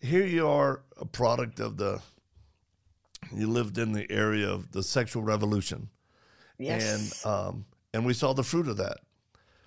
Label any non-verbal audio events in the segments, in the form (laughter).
here you are, a product of the. You lived in the area of the sexual revolution, Yes. and um, and we saw the fruit of that.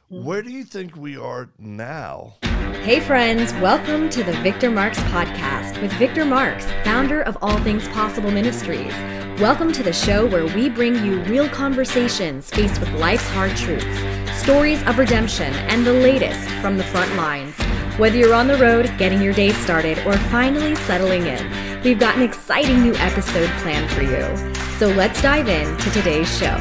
Where do you think we are now? Hey, friends, welcome to the Victor Marx Podcast with Victor Marx, founder of All Things Possible Ministries. Welcome to the show where we bring you real conversations faced with life's hard truths, stories of redemption, and the latest from the front lines. Whether you're on the road, getting your day started, or finally settling in, we've got an exciting new episode planned for you. So let's dive in to today's show.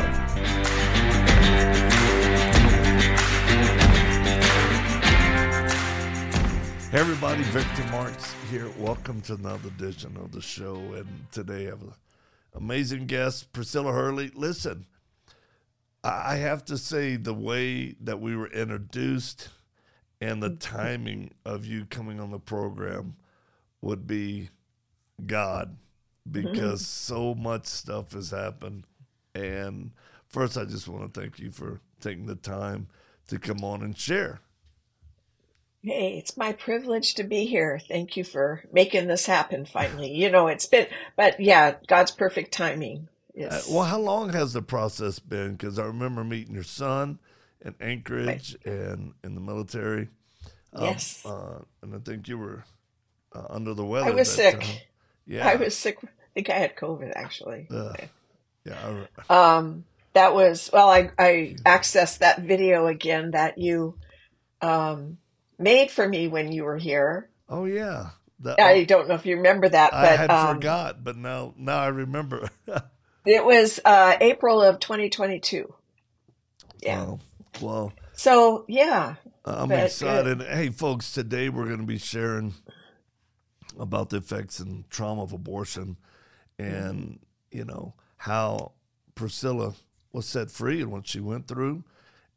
Hey everybody, Victor Marx here. Welcome to another edition of the show. And today I have an amazing guest, Priscilla Hurley. Listen, I I have to say the way that we were introduced and the timing of you coming on the program would be God because so much stuff has happened. And first, I just want to thank you for taking the time to come on and share. Hey, it's my privilege to be here. Thank you for making this happen finally. You know, it's been, but yeah, God's perfect timing Uh, well, how long has the process been? Because I remember meeting your son in Anchorage and in the military. Um, Yes. Uh, and I think you were uh, under the weather. I was sick. time. Yeah. I was sick. I think I had COVID actually. Ugh. yeah. I Um, that was, well, I, I accessed that video again that you, um, made for me when you were here. oh, yeah. I don't know if you remember that, I but, had um, forgot, but now now I remember. (laughs) it was, uh, April of 2022. Yeah. Wow. Well, So yeah, I'm But, uh, excited. Hey, folks, today we're going to be sharing about the effects and trauma of abortion and, you know, how Priscilla was set free and what she went through.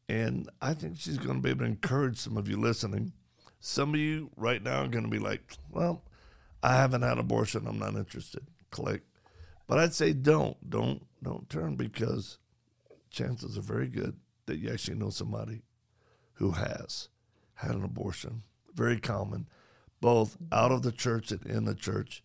And I think she's going to be able to encourage some of you listening. Some of you right now are going to be like, well, I haven't had abortion. I'm not interested. Click. But I'd say don't, don't, don't turn because chances are very good that you actually know somebody who has had an abortion. Very common, both out of the church and in the church.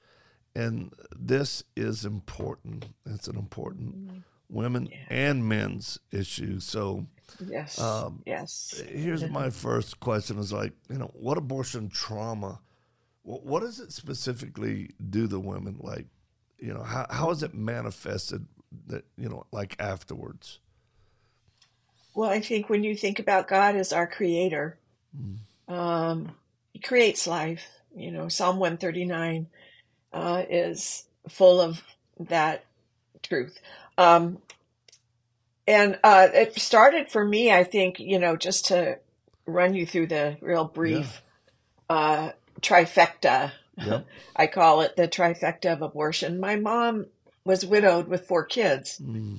And this is important. It's an important women and men's issue. So yes, Um, yes. here's my first question is like, you know, what abortion trauma, wh- what does it specifically do to women? Like, you know, how, how is it manifested that, you know, like afterwards? Well, I think when you think about God as our creator, um, he creates life. You know, Psalm 139 uh, is full of that truth. Um, and uh, it started for me, I think, you know, just to run you through the real brief uh, trifecta. Yep. (laughs) I call it the trifecta of abortion. My mom was widowed with four kids. Mm.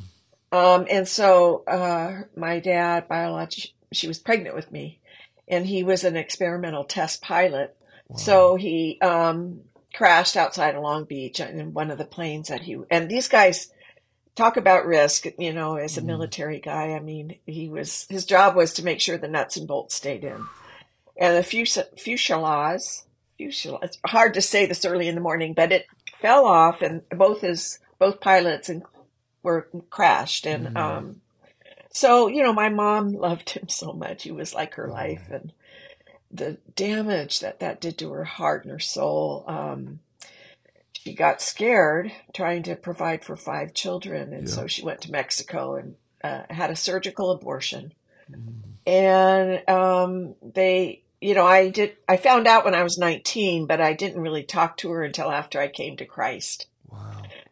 Um, and so uh, my dad, biologic, she was pregnant with me, and he was an experimental test pilot. So he um, crashed outside of Long Beach in one of the planes that he and these guys talk about risk. You know, as a military guy, I mean, he was his job was to make sure the nuts and bolts stayed in, and the fus- fuselage, fuselage. It's hard to say this early in the morning, but it fell off, and both his both pilots and were crashed and um so you know my mom loved him so much. He was like her life and the damage that that did to her heart and her soul. Um she got scared trying to provide for five children. And so she went to Mexico and uh, had a surgical abortion. And um they you know I did I found out when I was 19 but I didn't really talk to her until after I came to Christ.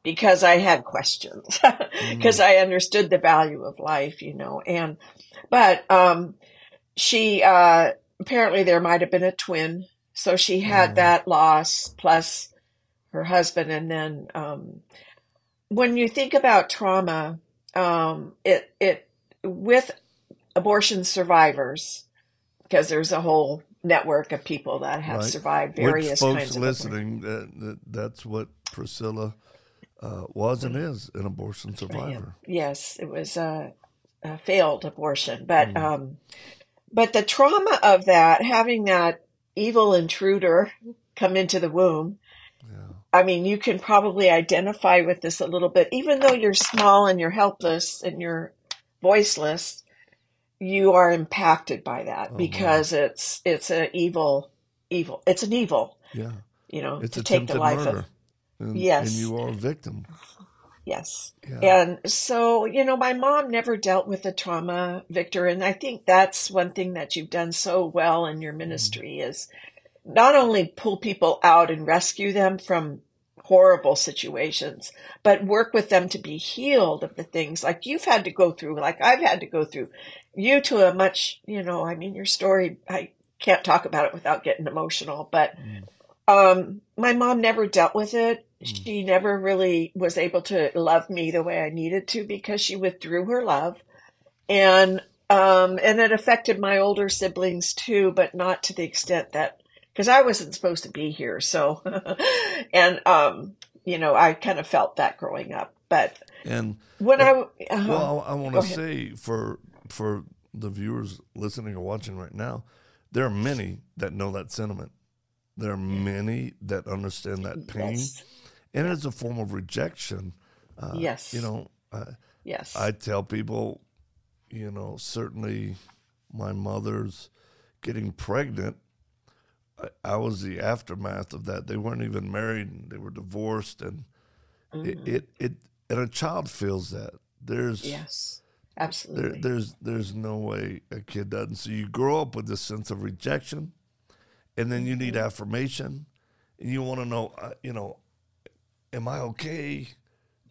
Because I had questions (laughs) because I understood the value of life, you know, and but um she uh apparently there might have been a twin so she had Mm. that loss plus her husband and then um when you think about trauma um it it with abortion survivors because there's a whole network of people that have Right. survived Which various folks kinds of listening, that, that, that's what Priscilla uh, was and is an abortion survivor. Yes, it was a, a failed abortion, but Mm. um, but the trauma of that, having that evil intruder come into the womb. I mean, you can probably identify with this a little bit, even though you're small and you're helpless and you're voiceless. You are impacted by that Oh, because it's it's an evil, evil. It's an evil, Yeah. you know, It's to take the life murder. of. And, Yes. And you are a victim. Yes. Yeah. And so, you know, my mom never dealt with the trauma, Victor, and I think that's one thing that you've done so well in your ministry is not only pull people out and rescue them from horrible situations, but work with them to be healed of the things like you've had to go through, like I've had to go through. You to a much, you know, I mean, your story, I can't talk about it without getting emotional, but um, my mom never dealt with it. She never really was able to love me the way I needed to because she withdrew her love. And um, and it affected my older siblings too, but not to the extent that because I wasn't supposed to be here. So, (laughs) and um, you know, I kind of felt that growing up. But And when I uh, well, I, I want to say for for the viewers listening or watching right now, there are many that know that sentiment. There are many that understand that pain, yes, and it's a form of rejection. Uh, Yes. you know, uh, yes, I tell people, you know, certainly my mother's getting pregnant. I, I was the aftermath of that. They weren't even married; and they were divorced, and Mm-hmm. it, it it and a child feels that. There's yes, there, absolutely. there's there's no way a kid doesn't. So you grow up with this sense of rejection, and then you need Mm-hmm. affirmation, and you want to know, uh, you know, am I okay?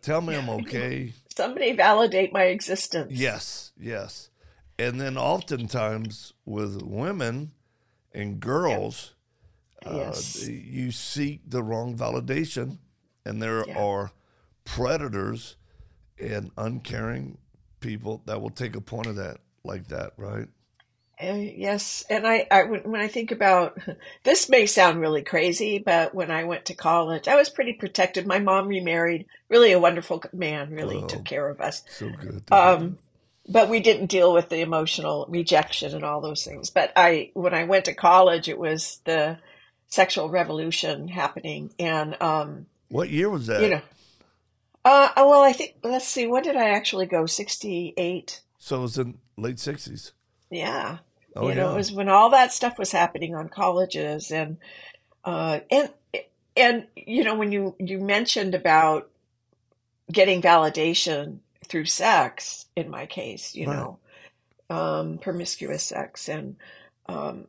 Tell me I'm (laughs) okay. Somebody validate my existence. Yes, yes. And then oftentimes with women and girls, Yes. uh, you seek the wrong validation, and there Yeah. are predators and uncaring people that will take a point of that like that, right? Uh, yes, and I, I when I think about (laughs) this may sound really crazy, but when I went to college, I was pretty protected. My mom remarried, really a wonderful man, really Oh. took care of us. So good. Um, but we didn't deal with the emotional rejection and all those things. But I, when I went to college, it was the sexual revolution happening, and um, what year was that? you know, uh, oh, well, I think let's see, when did I actually go? Sixty eight. so it was in late sixties. Yeah. Oh you know, yeah. it was when all that stuff was happening on colleges and uh and and you know when you you mentioned about getting validation through sex in my case, you Right. know, um promiscuous sex and um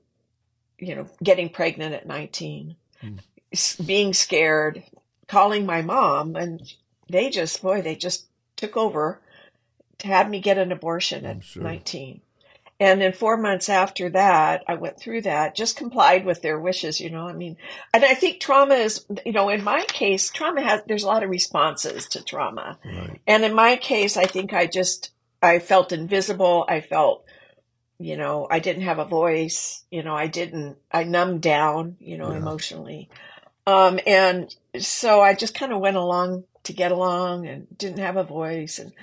you know, getting pregnant at 19, Hmm. s- being scared, calling my mom and they just boy, they just took over to have me get an abortion I'm at sure. 19. And then four months after that, I went through that, just complied with their wishes, you know. I mean, and I think trauma is, you know, in my case, trauma has, there's a lot of responses to trauma. right. And in my case, I think I just, I felt invisible. I felt, you know, I didn't have a voice. You know, I didn't, I numbed down, you know, Yeah. emotionally. Um, and so I just kind of went along to get along and didn't have a voice. And,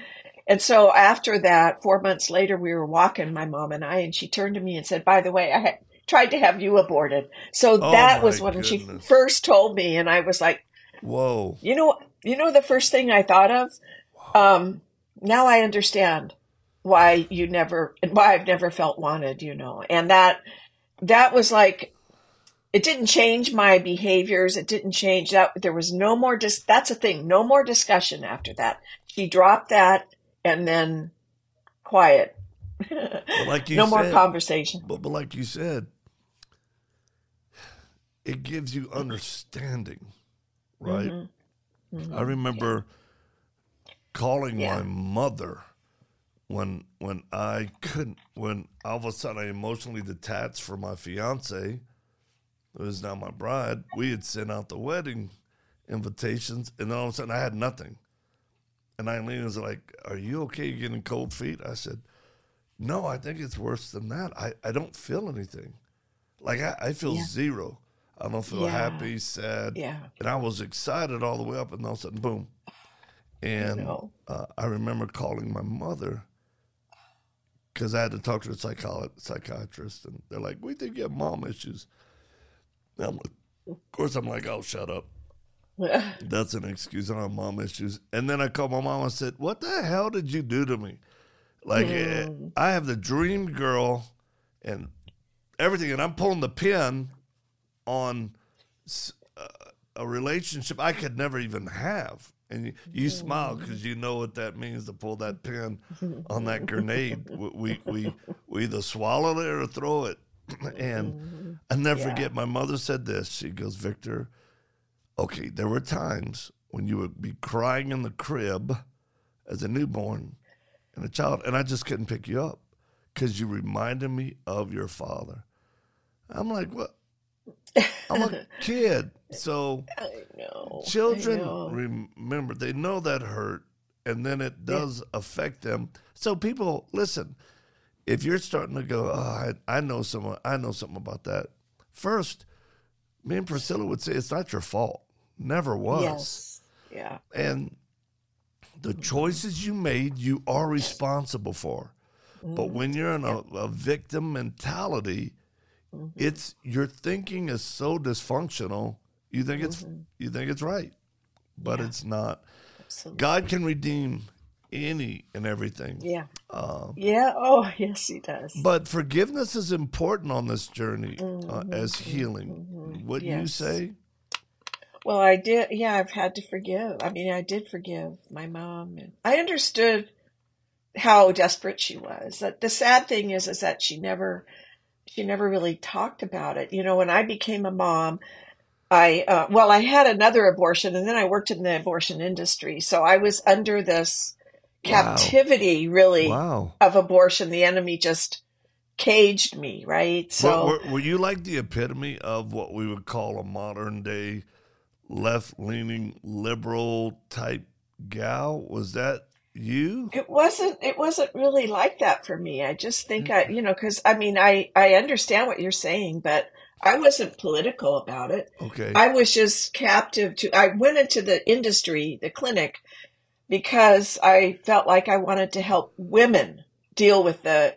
and so after that, four months later, we were walking, my mom and I, and she turned to me and said, by the way, I had tried to have you aborted. So Oh, that was when she first told me. And I was like, Whoa. you know, you know, the first thing I thought of, um, now I understand why you never, why I've never felt wanted, you know, and that, that was like, it didn't change my behaviors. It didn't change that. There was no more, dis- that's a thing, no more discussion after that. She dropped that and then quiet. Like you (laughs) no more conversation. But, but like you said, it gives you understanding, right? I remember calling Mm-hmm. Yeah. my mother when when I couldn't when all of a sudden I emotionally detached from my fiance, who is now my bride. We had sent out the wedding invitations, and then all of a sudden I had nothing. And Eileen was like, "Are you okay? You getting cold feet?" I said, "No, I think it's worse than that. I, I don't feel anything. Like I, I feel Yeah. zero. I don't feel Yeah. happy, sad, Yeah. and I was excited all the way up, and then all of a sudden, boom. And uh, I remember calling my mother because I had to talk to a psycholo- psychiatrist, and they're like, "We think you have mom issues." And I'm like, Of course, I'm like, oh, shut up. (laughs) That's an excuse. I don't have mom issues. And then I called my mom and said, what the hell did you do to me? Like, eh, I have the dream girl and everything, and I'm pulling the pin on uh, a relationship I could never even have. And you, you smile because you know what that means to pull that pin on that (laughs) grenade. We, we, we, we either swallow it or throw it. (clears throat) and I never Yeah. forget, my mother said this. She goes, Victor, okay, there were times when you would be crying in the crib as a newborn and a child, and I just couldn't pick you up because you reminded me of your father. I'm like, what? I'm a (laughs) kid. So I know. I children remember, they know that hurt, and then it does affect them. So people, listen, if you're starting to go, oh, I, I know someone, I know something about that. First, me and Priscilla would say it's not your fault. Never was. Yes. Yeah. And the mm. choices you made, you are responsible for. But mm. when you're in a, a victim mentality, mm-hmm. it's your thinking is so dysfunctional. You think it's mm-hmm. you think it's right, but it's not. Absolutely. God can redeem any and everything. Yeah. Uh, Yeah. Oh, (laughs) yes, he does. but forgiveness is important on this journey uh, mm-hmm. as healing. What you Yes. say? Well, I did. Yeah, I've had to forgive. I mean, I did forgive my mom, and I understood how desperate she was. That the sad thing is, is that she never, she never really talked about it. You know, when I became a mom, I uh, well, I had another abortion, and then I worked in the abortion industry, so I was under this Wow. captivity, really, Wow. of abortion. The enemy just caged me, right? So. were, were, were you like the epitome of what we would call a modern day left leaning liberal type gal? Was that you? It wasn't. It wasn't really like that for me. I just think I, you know, because I mean, I I understand what you're saying, but I wasn't political about it. Okay. I was just captive to. I went into the industry, the clinic, because I felt like I wanted to help women deal with the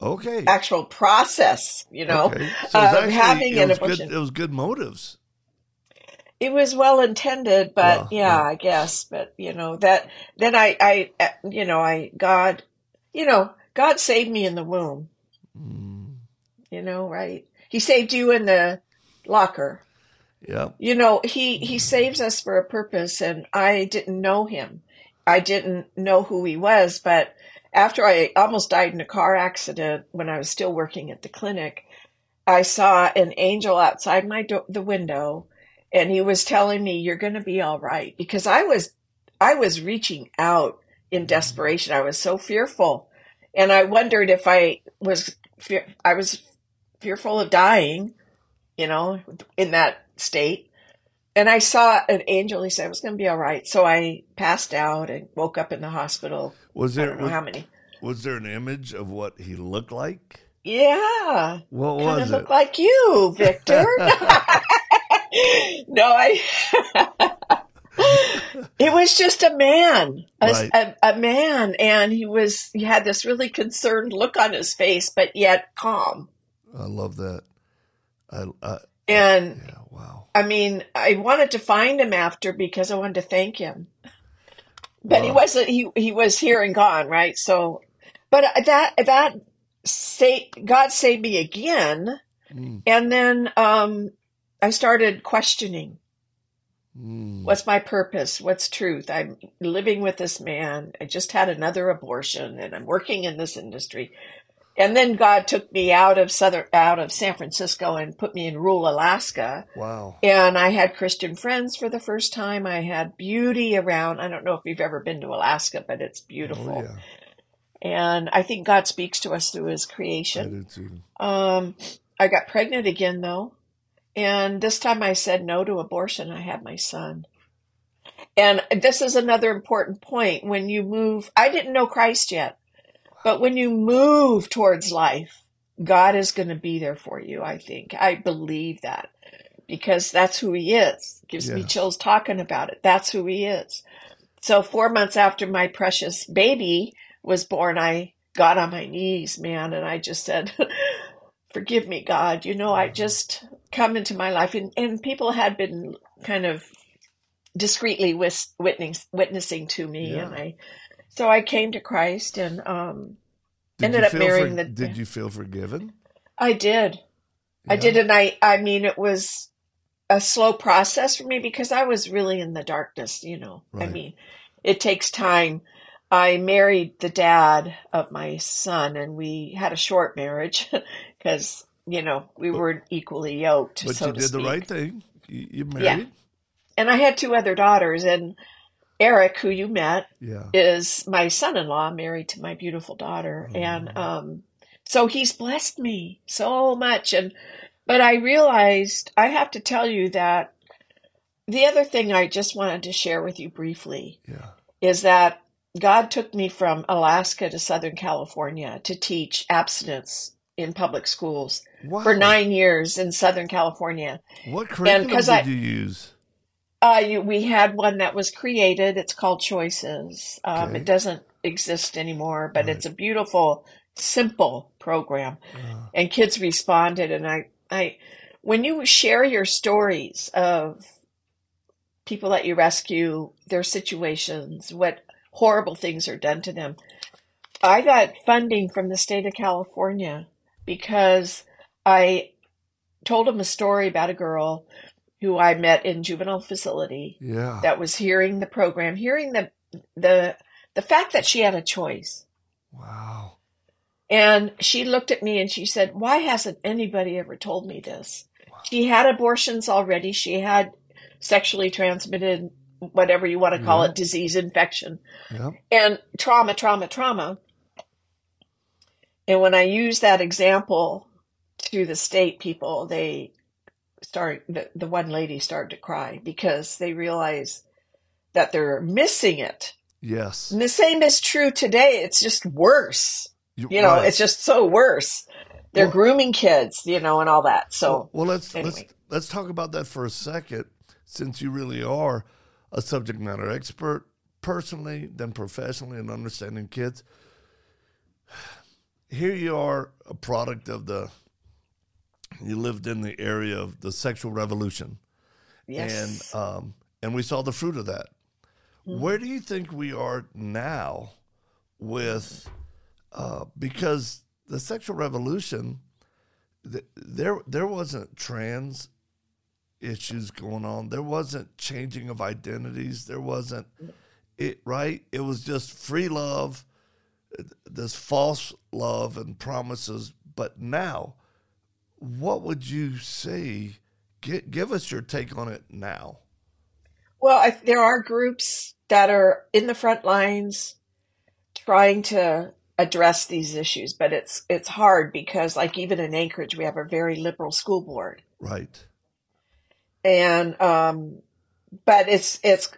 okay. actual process. You know, okay. So of actually, having it an abortion. good. It was good motives. It was well intended, but Well, yeah, yeah. I guess. But you know that then I, I, uh, you know, I God, you know, God saved me in the womb. Mm, You know, right? He saved you in the locker. yep. You know, he he saves us for a purpose, and I didn't know him. I didn't know who he was, but after I almost died in a car accident when I was still working at the clinic, I saw an angel outside my do- the window, and he was telling me, "You're going to be all right," because I was I was reaching out in desperation. I was so fearful, and I wondered if I was fear- I was fearful of dying, you know, in that state. And I saw an angel. He said it was going to be all right. So I passed out and woke up in the hospital. Was I there was, how many. was there an image of what he looked like? Yeah, What was it? look like you, Victor. (laughs) (laughs) (laughs) no, I. (laughs) it was just a man, a, Right. a, a man, and he was. He had this really concerned look on his face, but yet calm. I love that. I, I And yeah. Wow. I mean, I wanted to find him after because I wanted to thank him. But he wasn't. He he was here and gone, right? So, but that that say God saved me again, Mm, and then um, I started questioning. mm. What's my purpose? What's truth? I'm living with this man. I just had another abortion, and I'm working in this industry. And then God took me out of southern, out of San Francisco, and put me in rural Alaska. Wow. And I had Christian friends for the first time. I had beauty around. I don't know if you've ever been to Alaska, but it's beautiful. Oh yeah. And I think God speaks to us through his creation. I do too. Um, I got pregnant again though. And this time I said no to abortion. I had my son. And this is another important point. When you move, I didn't know Christ yet, but when you move towards life, God is going to be there for you, I think. I believe that because that's who he is. Gives me Yes. chills talking about it. That's who he is. So four months after my precious baby was born, I got on my knees, man, and I just said, (laughs) forgive me, God. You know, I just come into my life, and, and people had been kind of discreetly wis- witness, witnessing to me, Yeah. and I, so I came to Christ, and um, Did ended up marrying for- the. Did you feel forgiven? I did. I did, and I, I mean, it was a slow process for me because I was really in the darkness, you know. I mean, it takes time. I married the dad of my son, and we had a short marriage (laughs) because, you know, we weren't equally yoked, But so you did the right thing. You, you Yeah. And I had two other daughters, and Eric, who you met, Yeah. is my son-in-law married to my beautiful daughter and Oh. um so he's blessed me so much and but I realized I have to tell you that the other thing I just wanted to share with you briefly Yeah. is that God took me from Alaska to Southern California to teach abstinence in public schools Wow. for 9 years in Southern California. What curriculum did I- you use? Uh, you, we had one that was created. It's called Choices. Um, Okay. It doesn't exist anymore, but Right. it's a beautiful, simple program. Uh, And kids responded. And I, I, when you share your stories of people that you rescue, their situations, what horrible things are done to them, I got funding from the state of California because I told them a story about a girl who I met in juvenile facility yeah. that was hearing the program, hearing the the the fact that she had a choice. wow. And she looked at me and she said, "Why hasn't anybody ever told me this?" She had abortions already. She had sexually transmitted whatever you want to call Yeah. it, disease, infection, and trauma, trauma, trauma. And when I use that example to the state people, they start the, the one lady started to cry because they realize that they're missing it. Yes. And the same is true today. It's just worse. You- You know, right. it's just so worse. They're Well- grooming kids, you know, and all that. So well, well, let's let's let's talk about that for a second, since you really are a subject matter expert, personally, then professionally, in understanding kids. Here you are, a product of the. You lived in the area of the sexual revolution, yes. and um, and we saw the fruit of that. Mm-hmm. Where do you think we are now with uh, because the sexual revolution th- there there wasn't trans issues going on there wasn't changing of identities there wasn't it right it was just free love this false love and promises but now what would you say Gi- give us your take on it now. Well, I, there are groups that are in the front lines trying to address these issues, but it's it's hard because, like, even in Anchorage, we have a very liberal school board, right. And um, but it's it's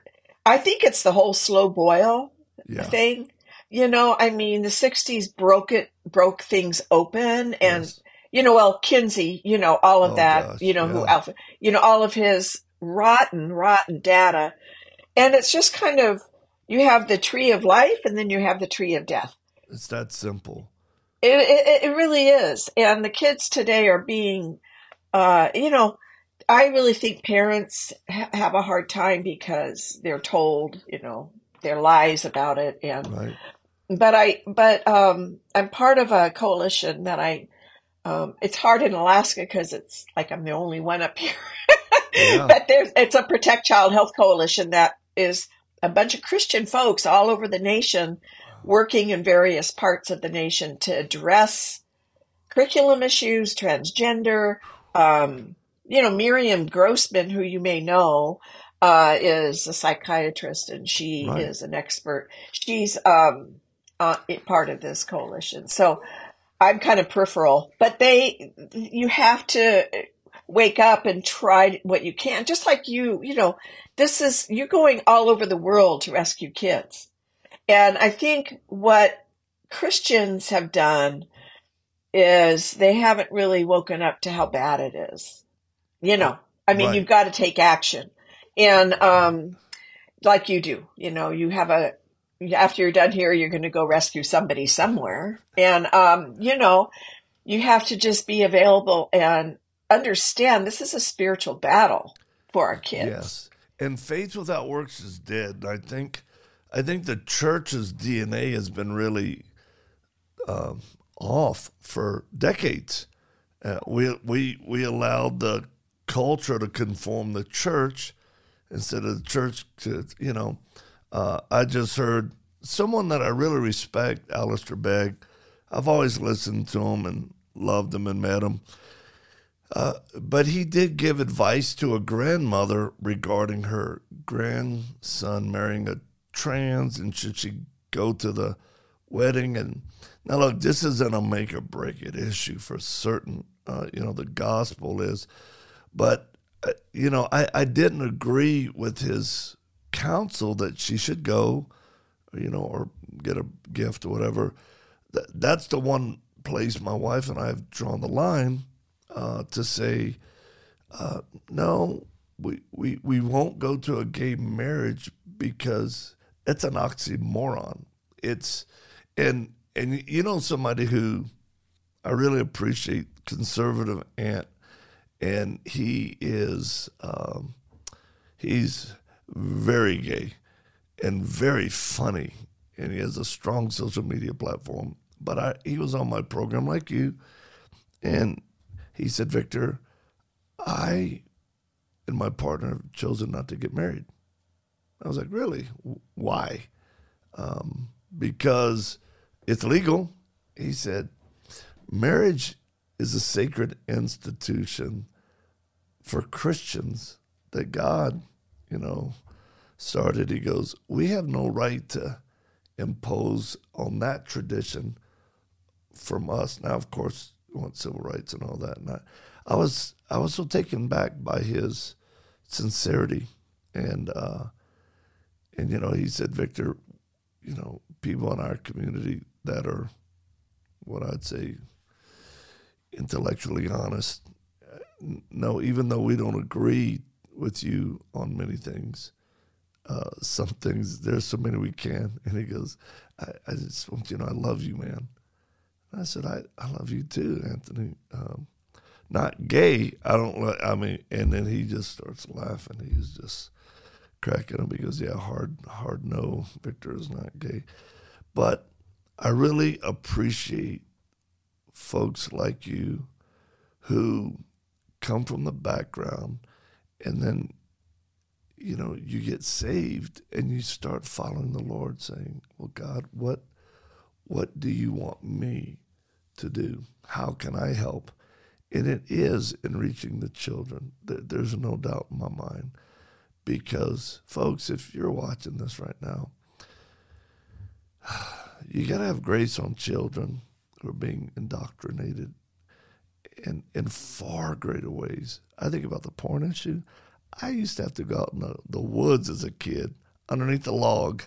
I think it's the whole slow boil yeah. thing. You know, I mean, the '60s broke it broke things open, and Yes. you know, well, Kinsey, you know, all of Oh, that, gosh, you know, who. Alpha, you know, all of his rotten, rotten data. And it's just kind of, you have the tree of life and then you have the tree of death. it's that simple It, it, it really is. And the kids today are being, uh, you know, I really think parents ha- have a hard time because they're told, you know, their lies about it. And right but I, but um, I'm part of a coalition that I. Um, it's hard in Alaska because it's like I'm the only one up (laughs) here. Yeah. but there's it's a Protect Child Health Coalition that is a bunch of Christian folks all over the nation, working in various parts of the nation to address curriculum issues, transgender. Um, you know, Miriam Grossman, who you may know, uh, is a psychiatrist and she Right. is an expert. She's um, uh, part of this coalition. So I'm kind of peripheral, but they, you have to wake up and try what you can. Just like you, you know, this is, you're going all over the world to rescue kids. And I think what Christians have done is they haven't really woken up to how bad it is. You know, I mean, Right. you've got to take action. And, um, like you do, you know, you have a, after you're done here, you're going to go rescue somebody somewhere. And, um, you know, you have to just be available and understand this is a spiritual battle for our kids. Yes. And faith without works is dead. I think I think the church's DNA has been really um, off for decades. Uh, we we we allowed the culture to conform the church instead of the church to you know. Uh, I just heard someone that I really respect, Alistair Begg. I've always listened to him and loved him and met him. Uh, but he did give advice to a grandmother regarding her grandson marrying a trans and should she go to the wedding. And now, look, this isn't a make or break it issue for certain. Uh, you know, the gospel is. But, uh, you know, I, I didn't agree with his counsel that she should go, you know, or get a gift or whatever. That, that's the one place my wife and I have drawn the line uh, to say, uh, no, we, we, we won't go to a gay marriage because it's an oxymoron. It's, and, and you know, somebody who I really appreciate, conservative aunt, and he is, um, he's very gay and very funny, and he has a strong social media platform. But I, he was on my program like you, and he said, Victor, I and my partner have chosen not to get married. I was like, really? Why? Um, because it's legal. He said, marriage is a sacred institution for Christians that God, you know, started. He goes, we have no right to impose on that tradition from us. Now, of course, want civil rights and all that. And I, I was I was so taken back by his sincerity, and uh, and you know he said, Victor, you know people in our community that are what I'd say intellectually honest. No, even though we don't agree with you on many things, uh, some things there's so many we can. And he goes, I, I just you know I love you, man. I said, I, I love you too, Anthony. Um, not gay. I don't. I mean, and then he just starts laughing. He's just cracking up. He goes, "Yeah, hard, hard no. Victor is not gay." But I really appreciate folks like you who come from the background, and then you know you get saved and you start following the Lord, saying, "Well, God, what what do you want me to do? How can I help? And it is in reaching the children. There's no doubt in my mind. Because, folks, if you're watching this right now, (sighs) you got to have grace on children who are being indoctrinated in, in far greater ways. I think about the porn issue. I used to have to go out in the, the woods as a kid underneath the log,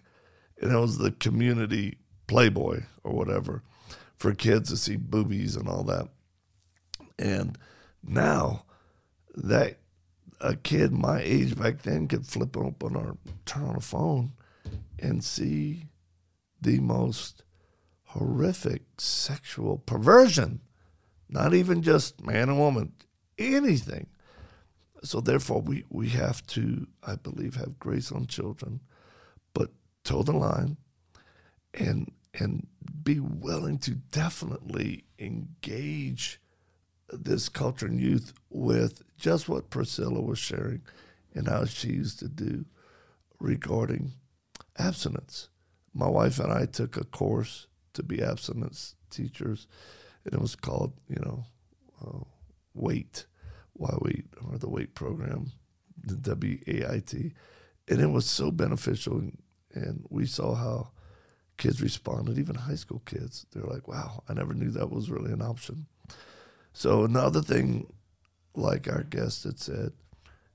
and it was the community Playboy or whatever for kids to see boobies and all that. And now that a kid my age back then could flip open or turn on a phone and see the most horrific sexual perversion, not even just man and woman, anything. So therefore, we, we have to, I believe, have grace on children, but toe the line and and be willing to definitely engage this culture and youth with just what Priscilla was sharing and how she used to do regarding abstinence. My wife and I took a course to be abstinence teachers, and it was called, you know, uh, WAIT, Why Wait, or the WAIT program, the W A I T. And it was so beneficial, and, we saw how kids responded, even high school kids. They're like, wow, I never knew that was really an option. So, another thing, like our guest had said,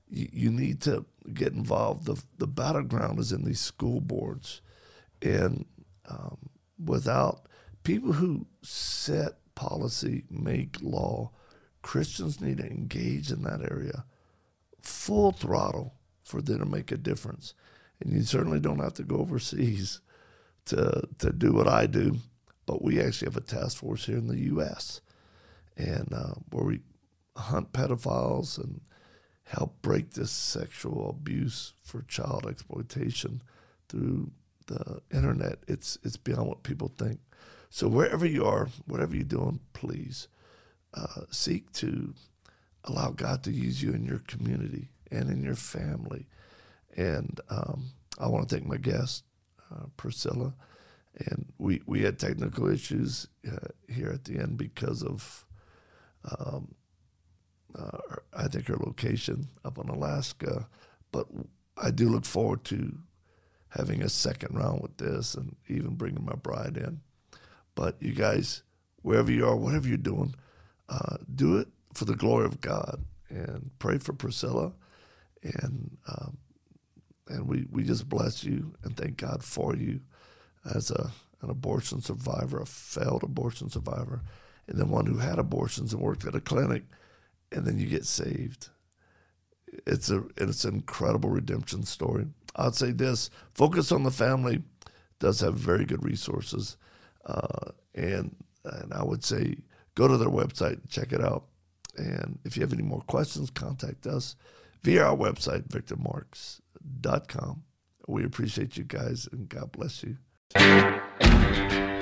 you, you need to get involved. The, the battleground is in these school boards. And um, without people who set policy, make law, Christians need to engage in that area full throttle for them to make a difference. And you certainly don't have to go overseas to to do what I do, but we actually have a task force here in the U.S. and uh, where we hunt pedophiles and help break this sexual abuse for child exploitation through the internet. It's it's beyond what people think. So wherever you are, whatever you're doing, please uh, seek to allow God to use you in your community and in your family. And um, I want to thank my guest, uh, Priscilla. And we, we had technical issues uh, here at the end because of, um, uh, I think, her location up in Alaska. But I do look forward to having a second round with this and even bringing my bride in. But you guys, wherever you are, whatever you're doing, uh, do it for the glory of God and pray for Priscilla. And um, and we, we just bless you and thank God for you as a an abortion survivor, a failed abortion survivor, and then one who had abortions and worked at a clinic, and then you get saved. It's a it's an incredible redemption story. I'd say this: focus on the family does have very good resources, uh, and and I would say go to their website, and check it out, and if you have any more questions, contact us via our website, victormarx.com. We appreciate you guys, and God bless you.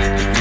Bye.